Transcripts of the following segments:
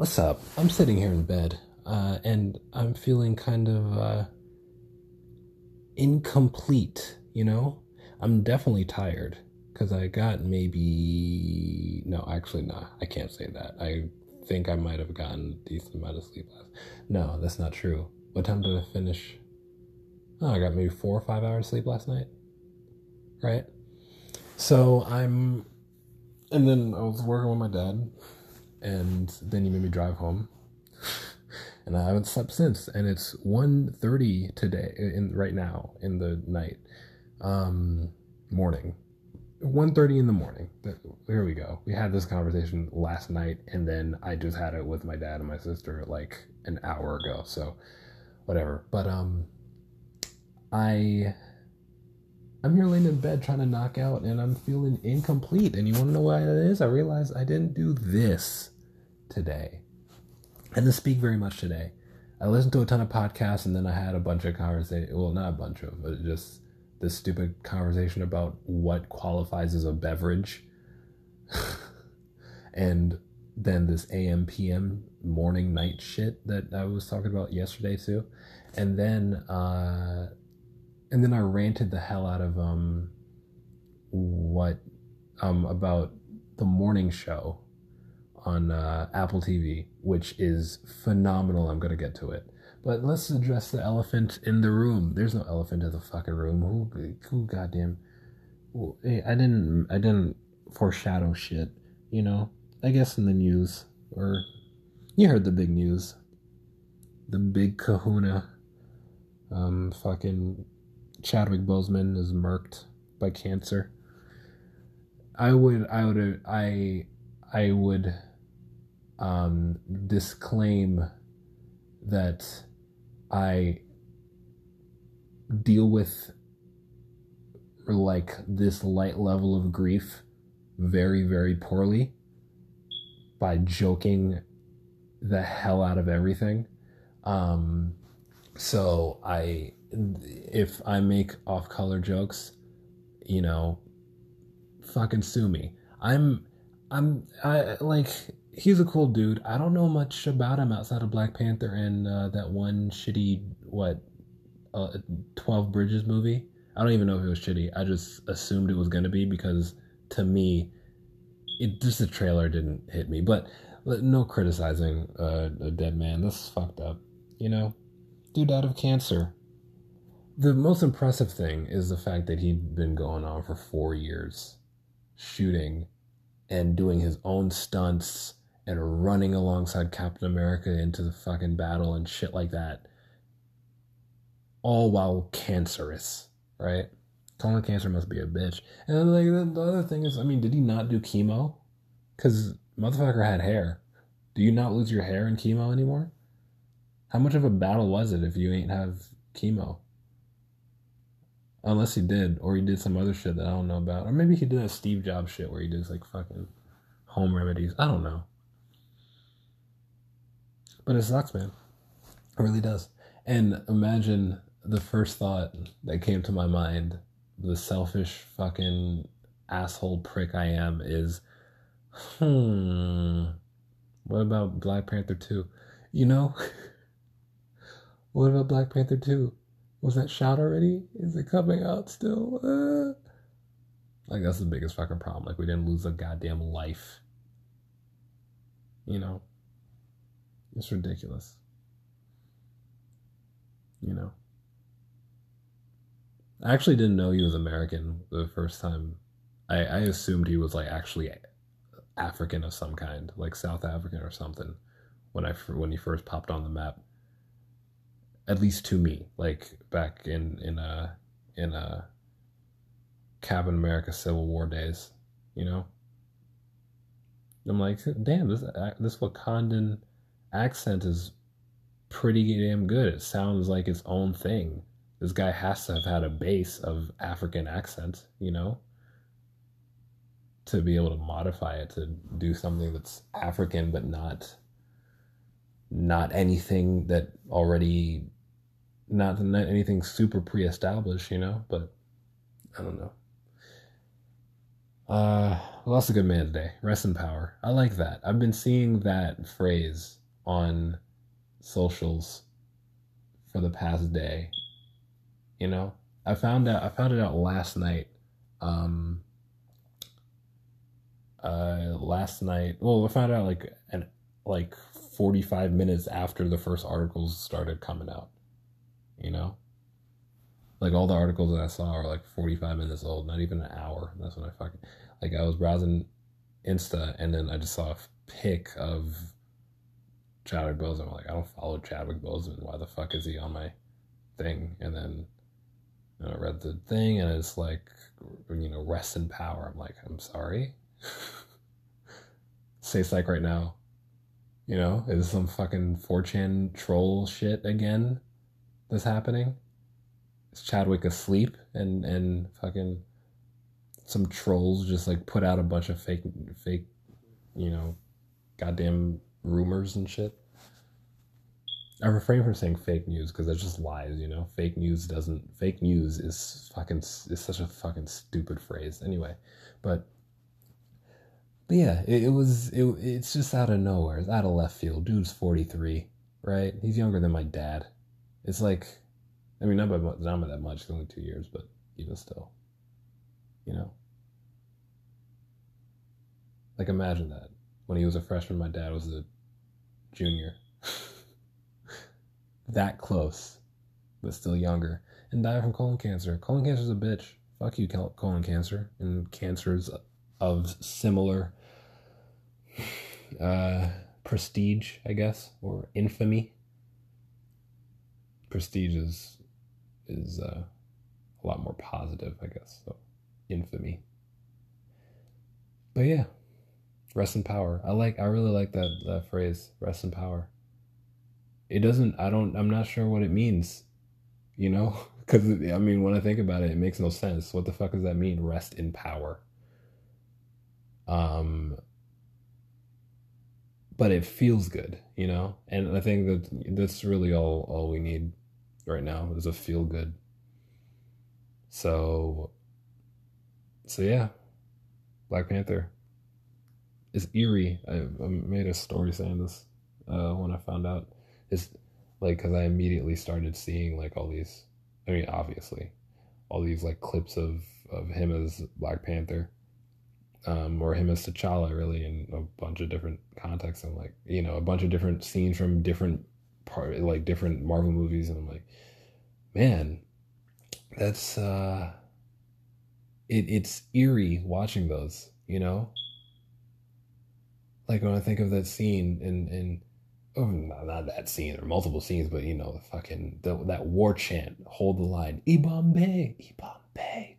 What's up? I'm sitting here in bed, uh, and I'm feeling kind of uh, incomplete. You know, I'm definitely tired because I got maybe no, actually, nah, I can't say that. I think I might have gotten a decent amount of sleep last. No, that's not true. What time did I finish? Oh, I got maybe four or five hours of sleep last night. Right. So I'm, and then I was working with my dad, and then you made me drive home, and I haven't slept since. And it's 1.30 today, in right now in the night, um, morning, 1.30 in the morning. Here we go. We had this conversation last night, and then I just had it with my dad and my sister like an hour ago. So, whatever. But um, I I'm here laying in bed trying to knock out and I'm feeling incomplete. And you want to know why that is? I realized I didn't do this today. I didn't speak very much today. I listened to a ton of podcasts and then I had a bunch of conversation. Well, not a bunch of, but just this stupid conversation about what qualifies as a beverage. and then this AM PM morning night shit that I was talking about yesterday too. And then uh and then I ranted the hell out of um what um about the morning show on uh, Apple TV, which is phenomenal. I'm gonna get to it, but let's address the elephant in the room. There's no elephant in the fucking room. Who, who, goddamn? Hey, I didn't, I didn't foreshadow shit. You know, I guess in the news or you heard the big news, the big Kahuna. Um, fucking Chadwick Boseman is murked by cancer. I would, I would, I, I would um, disclaim that I deal with like this light level of grief very, very poorly by joking the hell out of everything. Um, so I if I make off color jokes, you know, fucking sue me. I'm I'm I like he's a cool dude. I don't know much about him outside of Black Panther and uh, that one shitty what uh, Twelve Bridges movie. I don't even know if it was shitty. I just assumed it was gonna be because to me, it just the trailer didn't hit me. But no criticizing uh, a dead man. This is fucked up. You know, dude died of cancer the most impressive thing is the fact that he'd been going on for four years shooting and doing his own stunts and running alongside Captain America into the fucking battle and shit like that. All while cancerous, right? Colon cancer must be a bitch. And then, like the other thing is, I mean, did he not do chemo? Because motherfucker had hair. Do you not lose your hair in chemo anymore? How much of a battle was it if you ain't have chemo? Unless he did, or he did some other shit that I don't know about. Or maybe he did a Steve Jobs shit where he does like fucking home remedies. I don't know. But it sucks, man. It really does. And imagine the first thought that came to my mind, the selfish fucking asshole prick I am, is hmm, what about Black Panther 2? You know? what about Black Panther 2? Was that shot already? Is it coming out still? Uh, like that's the biggest fucking problem. Like we didn't lose a goddamn life. You know, it's ridiculous. You know, I actually didn't know he was American the first time. I I assumed he was like actually African of some kind, like South African or something. When I when he first popped on the map at least to me, like back in in a in uh, a Captain America Civil War days, you know. I'm like, damn, this uh, this Wakandan accent is pretty damn good. It sounds like its own thing. This guy has to have had a base of African accent, you know, to be able to modify it to do something that's African but not not anything that already not anything super pre-established, you know, but I don't know. Uh, lost a good man today. Rest in power. I like that. I've been seeing that phrase on socials for the past day. You know, I found out. I found it out last night. Um, uh, last night. Well, I found out like an like forty five minutes after the first articles started coming out. You know, like all the articles that I saw are like forty five minutes old, not even an hour. That's when I fucking like I was browsing Insta and then I just saw a pic of Chadwick Boseman. I'm like, I don't follow Chadwick Boseman. Why the fuck is he on my thing? And then you know, I read the thing and it's like, you know, rest in power. I'm like, I'm sorry. Say psych right now. You know, is some fucking 4chan troll shit again that's happening? Is Chadwick asleep and and fucking some trolls just like put out a bunch of fake fake you know goddamn rumors and shit? I refrain from saying fake news because that's just lies you know? Fake news doesn't fake news is fucking is such a fucking stupid phrase. Anyway but but yeah it, it was it, it's just out of nowhere. It's out of left field. Dude's 43 right? He's younger than my dad it's like i mean not by, by that much only two years but even still you know like imagine that. When he was a freshman, my dad was a junior. that close, but still younger. And died from colon cancer. Colon cancer's a bitch. Fuck you, colon cancer. And cancers of similar uh, prestige, I guess, or infamy. Prestige is is uh, a lot more positive, I guess. So infamy. But yeah, Rest in power. I like. I really like that that phrase. Rest in power. It doesn't. I don't. I'm not sure what it means. You know, because I mean, when I think about it, it makes no sense. What the fuck does that mean? Rest in power. Um. But it feels good, you know, and I think that that's really all all we need right now is a feel good. So. So yeah, Black Panther is eerie. I, I made a story saying this uh, when I found out. It's like because I immediately started seeing like all these. I mean, obviously, all these like clips of of him as Black Panther, um, or him as T'Challa, really, in a bunch of different contexts. And like you know a bunch of different scenes from different part like different Marvel movies, and I'm like, man, that's uh, it. It's eerie watching those, you know? Like when I think of that scene in in oh not, not that scene or multiple scenes, but you know the fucking the, that war chant, hold the line, Yibambe, Yibambe,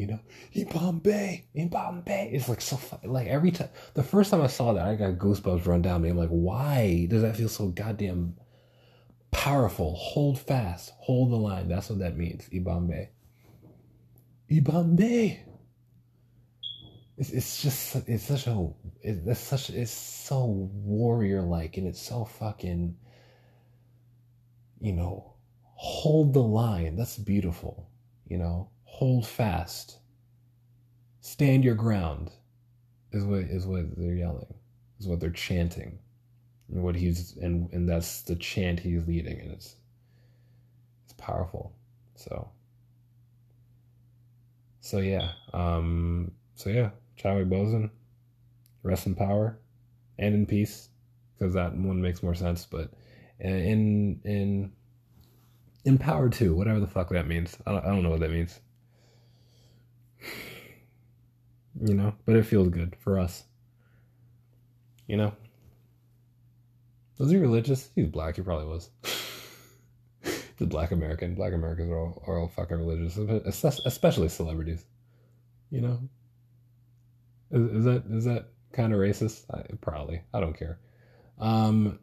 you know, Yibambe, Yibambe. It's like so like every time the first time I saw that, I got goosebumps run down me. I'm like, why does that feel so goddamn powerful? Hold fast, hold the line. That's what that means, Yibambe. Yibambe it's, it's just it's such a it's such it's so warrior like and it's so fucking you know hold the line that's beautiful you know hold fast stand your ground is what is what they're yelling is what they're chanting and what he's and and that's the chant he's leading and it's it's powerful so so yeah um so yeah Chadwick Boseman, rest in power and in peace, because that one makes more sense. But in in in power too, whatever the fuck that means. I don't, I don't know what that means. You know, but it feels good for us. You know. Was he religious? He's black. He probably was. the black American. Black Americans are all, are all fucking religious, especially celebrities. You know, is, is that is that kind of racist? I, probably. I don't care. Um,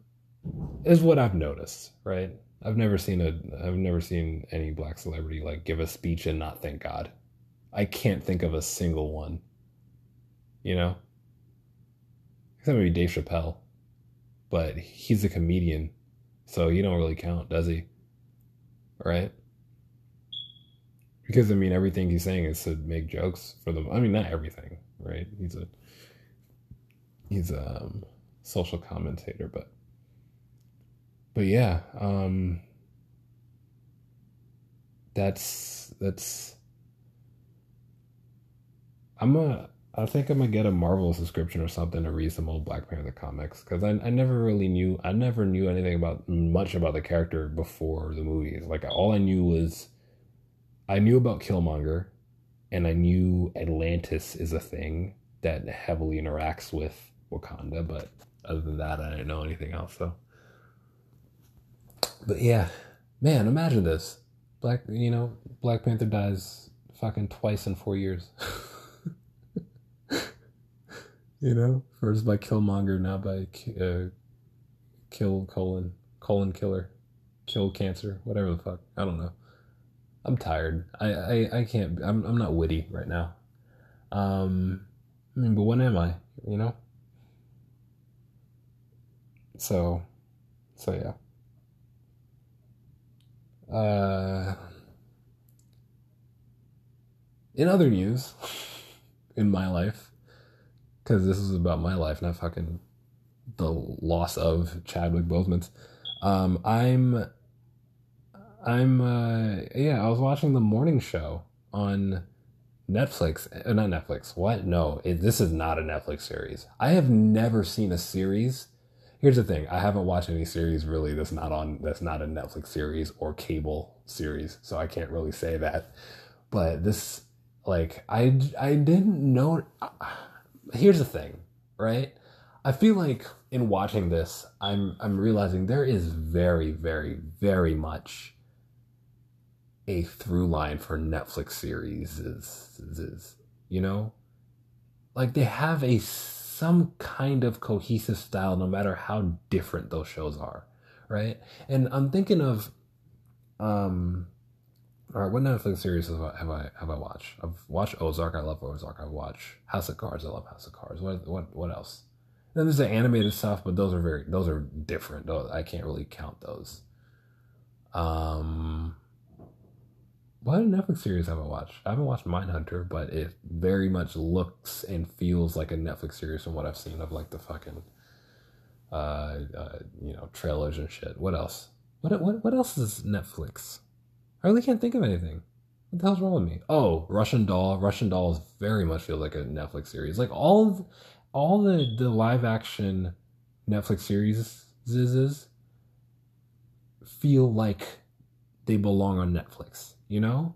is what I've noticed. Right. I've never seen a. I've never seen any black celebrity like give a speech and not thank God. I can't think of a single one. You know. Except maybe Dave Chappelle, but he's a comedian, so he don't really count, does he? Right. Because I mean, everything he's saying is to make jokes for them. I mean, not everything right? He's a he's a um, social commentator, but but yeah, um, that's that's. I'm a. I think I'm gonna get a Marvel subscription or something to read some old Black Panther comics because I, I never really knew I never knew anything about much about the character before the movies. Like all I knew was I knew about Killmonger, and I knew Atlantis is a thing that heavily interacts with Wakanda, but other than that, I didn't know anything else. So, but yeah, man, imagine this: Black, you know, Black Panther dies fucking twice in four years. You know, first by Killmonger, now by uh, Kill Colon, Colon Killer, Kill Cancer, whatever the fuck. I don't know. I'm tired. I, I, I can't. I'm I'm not witty right now. Um, I mean, but when am I? You know. So, so yeah. Uh, in other news, in my life, because this is about my life, not fucking the loss of Chadwick Boseman's. Um, I'm, I'm, uh, yeah, I was watching the morning show on Netflix. Uh, not Netflix. What? No, it, this is not a Netflix series. I have never seen a series. Here's the thing: I haven't watched any series really that's not on that's not a Netflix series or cable series, so I can't really say that. But this, like, I I didn't know. Here's the thing, right? I feel like in watching this, I'm I'm realizing there is very, very, very much a through line for Netflix series is, is, is you know? Like they have a some kind of cohesive style no matter how different those shows are, right? And I'm thinking of um all right, what Netflix series have I, have I have I watched? I've watched Ozark. I love Ozark. I watch House of Cards. I love House of Cards. What what what else? Then there's the animated stuff, but those are very those are different. Those, I can't really count those. Um, what Netflix series have I watched? I haven't watched Mindhunter, but it very much looks and feels like a Netflix series from what I've seen of like the fucking, uh, uh you know, trailers and shit. What else? What what what else is Netflix? I really can't think of anything. What the hell's wrong with me? Oh, Russian Doll. Russian Dolls very much feels like a Netflix series. Like all, of, all the the live action Netflix series feel like they belong on Netflix. You know,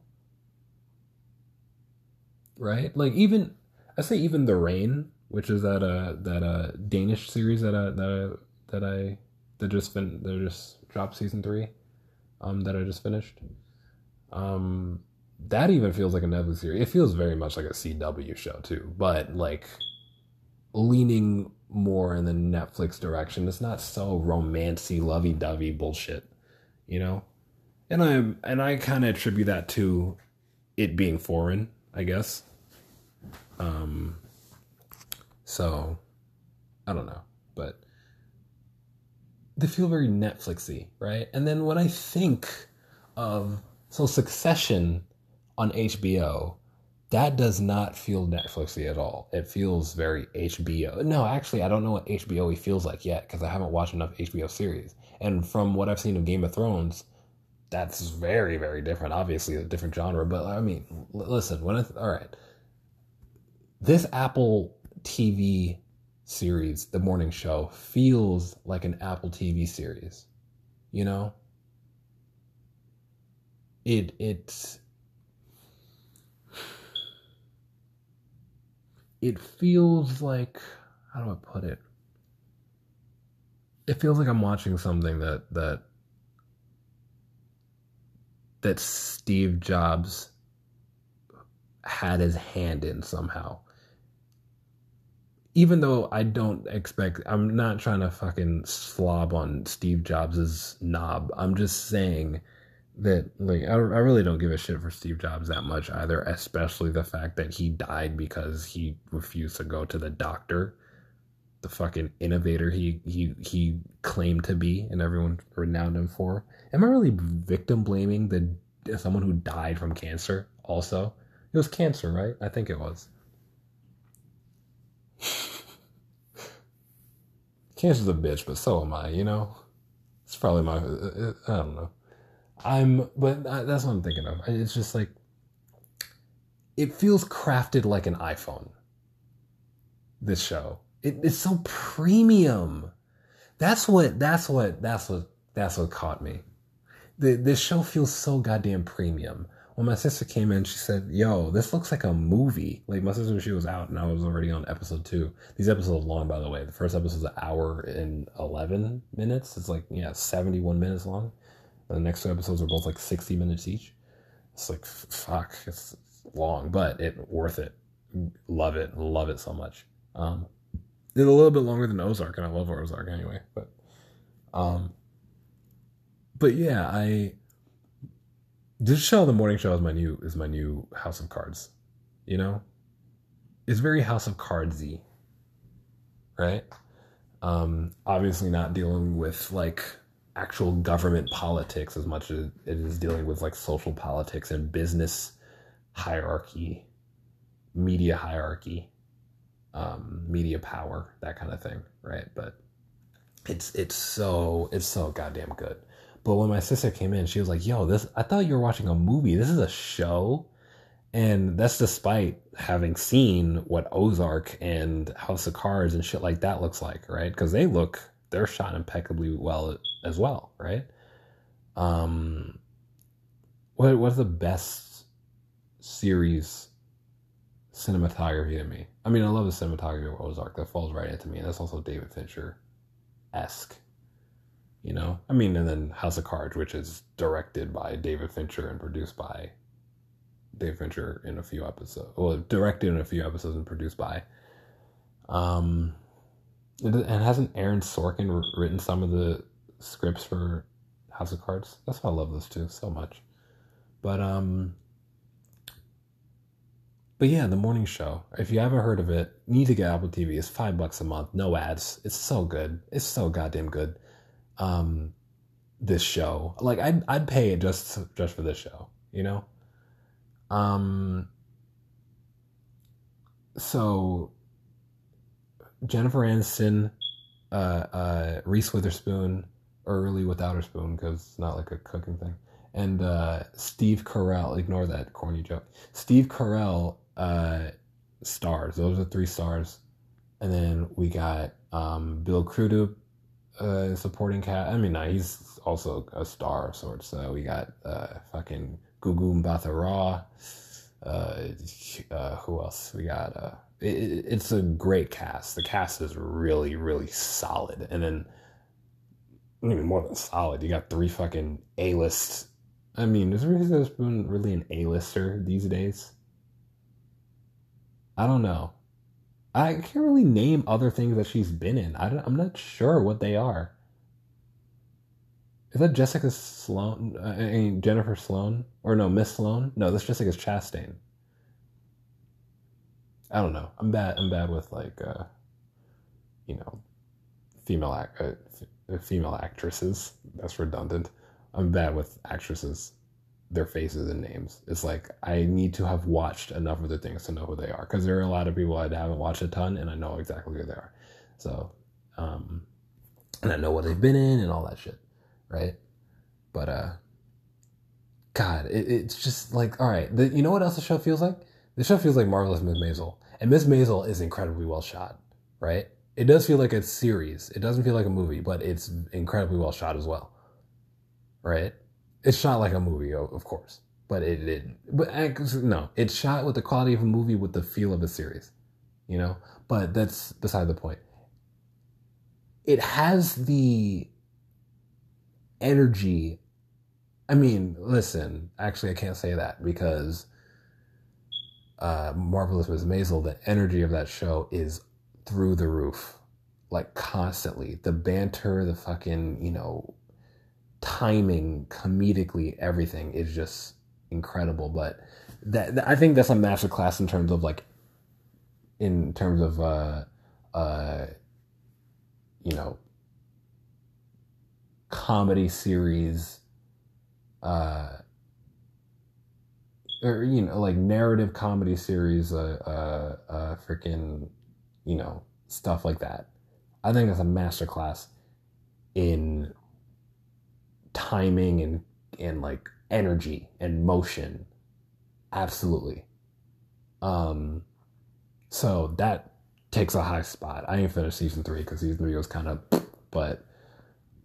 right? Like even I say even The Rain, which is that uh that uh Danish series that uh that I, that I that just fin that just dropped season three, um that I just finished. Um, that even feels like a Netflix series. It feels very much like a CW show too, but like leaning more in the Netflix direction. It's not so romancy, lovey dovey bullshit, you know. And I and I kind of attribute that to it being foreign, I guess. Um. So, I don't know, but they feel very Netflixy, right? And then when I think of so Succession on HBO, that does not feel Netflixy at all. It feels very HBO. No, actually, I don't know what HBO feels like yet because I haven't watched enough HBO series. And from what I've seen of Game of Thrones, that's very, very different. Obviously, a different genre. But I mean, l- listen, when I, all right, this Apple TV series, The Morning Show, feels like an Apple TV series. You know, it it it feels like how do I put it? It feels like I'm watching something that that that Steve Jobs had his hand in somehow. Even though I don't expect, I'm not trying to fucking slob on Steve Jobs's knob. I'm just saying that like I, I really don't give a shit for Steve Jobs that much either, especially the fact that he died because he refused to go to the doctor, the fucking innovator he he he claimed to be and everyone renowned him for. Am I really victim blaming the someone who died from cancer? Also, it was cancer, right? I think it was. Cancer's a bitch, but so am I, you know? It's probably my, uh, uh, I don't know. I'm, but that's what I'm thinking of. It's just like, it feels crafted like an iPhone. This show. It, it's so premium. That's what, that's what, that's what, that's what caught me. The, this show feels so goddamn premium when my sister came in, she said, "Yo, this looks like a movie." Like my sister, she was out, and I was already on episode two. These episodes are long, by the way. The first episode is an hour and eleven minutes. It's like yeah, seventy-one minutes long. The next two episodes are both like sixty minutes each. It's like fuck, it's long, but it worth it. Love it, love it so much. Um, it's a little bit longer than Ozark, and I love Ozark anyway. But, um, but yeah, I this show, the morning show, is my new is my new House of Cards. You know, it's very House of Cardsy, right? Um, obviously, not dealing with like actual government politics as much as it is dealing with like social politics and business hierarchy, media hierarchy, um, media power, that kind of thing, right? But it's it's so it's so goddamn good. But when my sister came in, she was like, "Yo, this I thought you were watching a movie. This is a show." And that's despite having seen what Ozark and House of Cards and shit like that looks like, right? Because they look they're shot impeccably well as well, right? Um, what what's the best series cinematography to me? I mean, I love the cinematography of Ozark. That falls right into me. And that's also David Fincher esque you know i mean and then house of cards which is directed by david fincher and produced by david fincher in a few episodes well directed in a few episodes and produced by um and hasn't aaron sorkin written some of the scripts for house of cards that's why i love those two so much but um but yeah, the morning show. If you haven't heard of it, need to get Apple TV. It's five bucks a month, no ads. It's so good. It's so goddamn good um, this show. Like I'd I'd pay it just just for this show, you know. Um. So Jennifer Aniston, uh, uh, Reese Witherspoon, early without her spoon because it's not like a cooking thing, and uh, Steve Carell. Ignore that corny joke. Steve Carell uh, stars. Those are three stars, and then we got um, Bill Crudup, uh, supporting cast. I mean, nah, he's also a star of sorts. So we got uh, fucking Gugu Mbatha-Raw. Uh, uh, who else? We got. Uh, it, it's a great cast. The cast is really, really solid. And then, even more than solid, you got three fucking A list. I mean, is Reese Witherspoon really an A lister these days? I don't know. I can't really name other things that she's been in. I am not sure what they are. Is that Jessica Sloan? Uh, I mean, Jennifer Sloan? Or no, Miss Sloane? No, that's Jessica Chastain. I don't know. I'm bad. I'm bad with like, uh, you know, female act, uh, female actresses. That's redundant. I'm bad with actresses their faces and names. It's like I need to have watched enough of the things to know who they are because there are a lot of people I haven't watched a ton and I know exactly who they are. So, um, and I know what they've been in and all that shit, right? But uh, God, it, it's just like all right. The, you know what else the show feels like? The show feels like Marvelous Miss Maisel, and Miss Maisel is incredibly well shot, right? It does feel like a series. It doesn't feel like a movie, but it's incredibly well shot as well, right? it's shot like a movie, of course, but it didn't. But no, it's shot with the quality of a movie with the feel of a series, you know. But that's beside the point. It has the energy. I mean, listen. Actually, I can't say that because uh, Marvelous Miss Maisel, the energy of that show is through the roof, like constantly. The banter, the fucking, you know, timing, comedically, everything is just incredible. But that, that I think that's a master class in terms of like, in terms of uh, uh, you know, comedy series, uh, or you know, like narrative comedy series, uh, uh, uh freaking you know, stuff like that. I think that's a masterclass in timing and and like energy and motion. Absolutely. Um so that takes a high spot. I ain't finished season three because season three was kind of but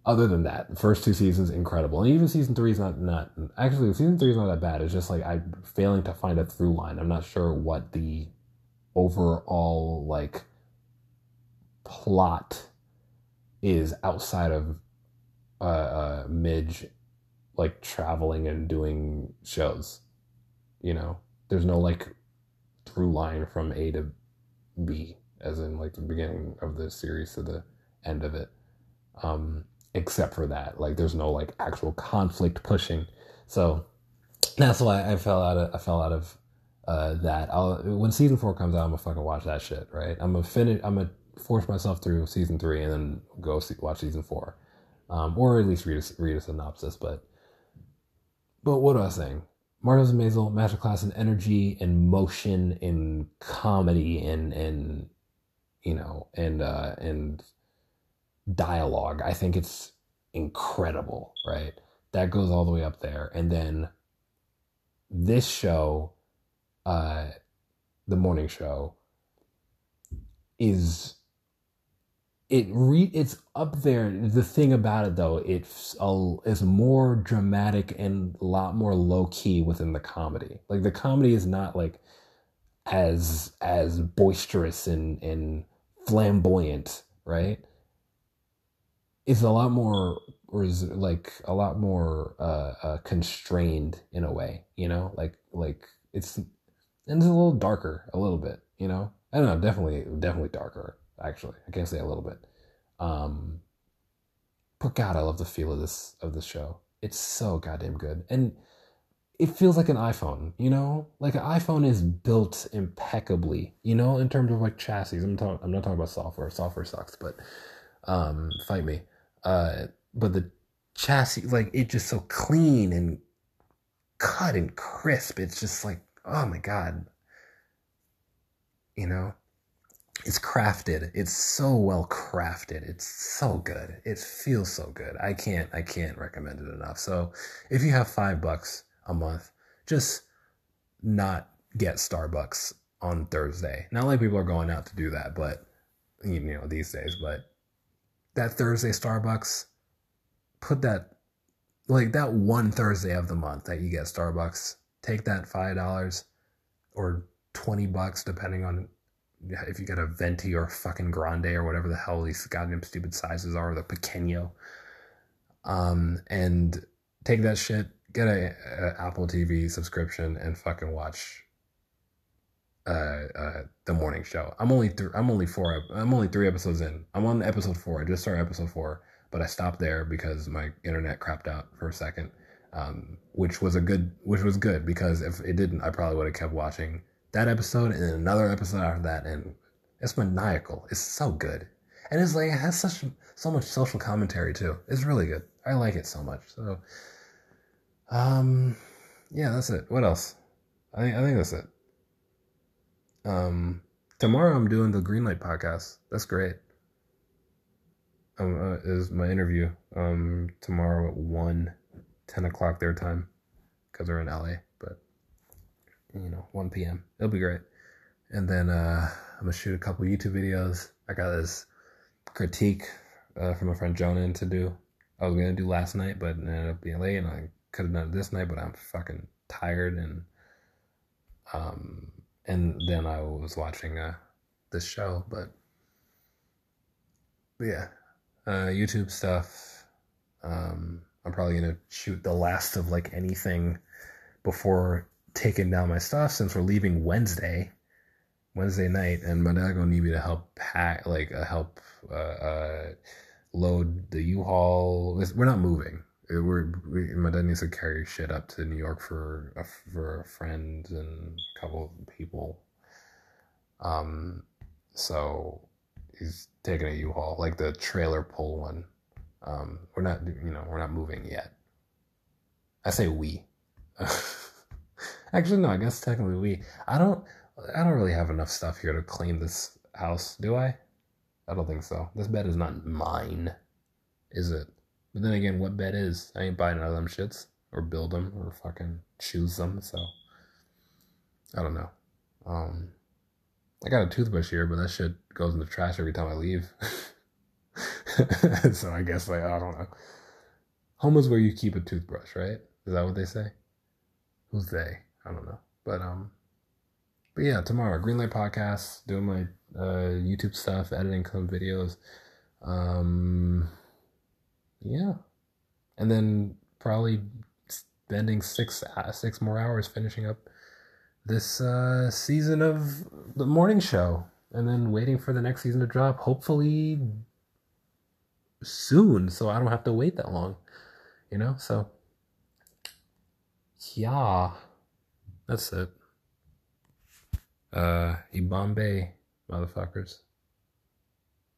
other than that, the first two seasons incredible, and even season three is not not actually season three is not that bad. It's just like I'm failing to find a through line. I'm not sure what the overall like plot is outside of uh, uh Midge like traveling and doing shows. You know, there's no like through line from A to B, as in like the beginning of the series to the end of it. Um, except for that. Like there's no like actual conflict pushing. So that's why I fell out of I fell out of uh, that. I'll when season four comes out, I'm gonna fucking watch that shit. Right? I'm gonna finish. I'm gonna force myself through season three and then go see, watch season four, um, or at least read a, read a synopsis. But but what was I saying? Martha's Maisel masterclass in energy and motion in comedy and and you know and uh and dialogue. I think it's incredible, right? That goes all the way up there. And then this show, uh, the morning show, is it re it's up there. The thing about it though, it's a, is more dramatic and a lot more low key within the comedy. Like the comedy is not like as as boisterous and and flamboyant, right? Is a lot more or is like a lot more uh, uh, constrained in a way, you know, like like it's and it's a little darker, a little bit, you know. I don't know, definitely definitely darker. Actually, I can't say a little bit. Um, but God, I love the feel of this of this show. It's so goddamn good, and it feels like an iPhone. You know, like an iPhone is built impeccably. You know, in terms of like chassis. I'm talking. I'm not talking about software. Software sucks, but um, fight me. Uh, but the chassis, like it just so clean and cut and crisp. It's just like, oh my God. You know, it's crafted. It's so well crafted. It's so good. It feels so good. I can't, I can't recommend it enough. So if you have five bucks a month, just not get Starbucks on Thursday. Not like people are going out to do that, but you know, these days, but that Thursday Starbucks, put that like that one Thursday of the month that you get Starbucks, take that five dollars or twenty bucks depending on if you get a venti or fucking grande or whatever the hell these goddamn stupid sizes are, the pequeño. Um, and take that shit, get a, a Apple TV subscription, and fucking watch uh, uh, the morning show. I'm only th- I'm only four. I'm only three episodes in. I'm on episode four. I just started episode four, but I stopped there because my internet crapped out for a second, um, which was a good, which was good because if it didn't, I probably would have kept watching that episode and another episode after that, and it's maniacal. It's so good, and it's like it has such so much social commentary too. It's really good. I like it so much. So, um, yeah, that's it. What else? I think I think that's it. Um, tomorrow I'm doing the Greenlight podcast. That's great. Um, uh, is my interview um tomorrow at 1, 10 o'clock their time because they're in LA. But you know, 1 p.m. It'll be great. And then uh, I'm gonna shoot a couple YouTube videos. I got this critique uh, from my friend Jonan to do. I was gonna do last night, but ended up being late, and I could have done it this night. But I'm fucking tired and um and then I was watching uh, this show, but, yeah, uh, YouTube stuff. Um, I'm probably gonna shoot the last of like anything before taking down my stuff since we're leaving Wednesday, Wednesday night, and my dad gonna need me to help pack, like uh, help uh, uh, load the U-Haul. We're not moving it, we're we, my dad needs to carry shit up to New York for a, for a friend and a couple of people. Um, so he's taking a U-Haul, like the trailer pull one. Um, we're not, you know, we're not moving yet. I say we. Actually, no. I guess technically we. I don't. I don't really have enough stuff here to claim this house, do I? I don't think so. This bed is not mine, is it? But then again, what bed is? I ain't buying none of them shits or build them or fucking choose them. So I don't know. Um, I got a toothbrush here, but that shit goes in the trash every time I leave. so I guess like I don't know. Home is where you keep a toothbrush, right? Is that what they say? Who's they? I don't know. But um but yeah, tomorrow, Greenlight Podcast, doing my uh YouTube stuff, editing some videos. Um yeah. And then probably spending six uh, six more hours finishing up this uh season of the morning show and then waiting for the next season to drop hopefully soon so I don't have to wait that long. You know? So yeah. That's it. Uh Yibambe motherfuckers.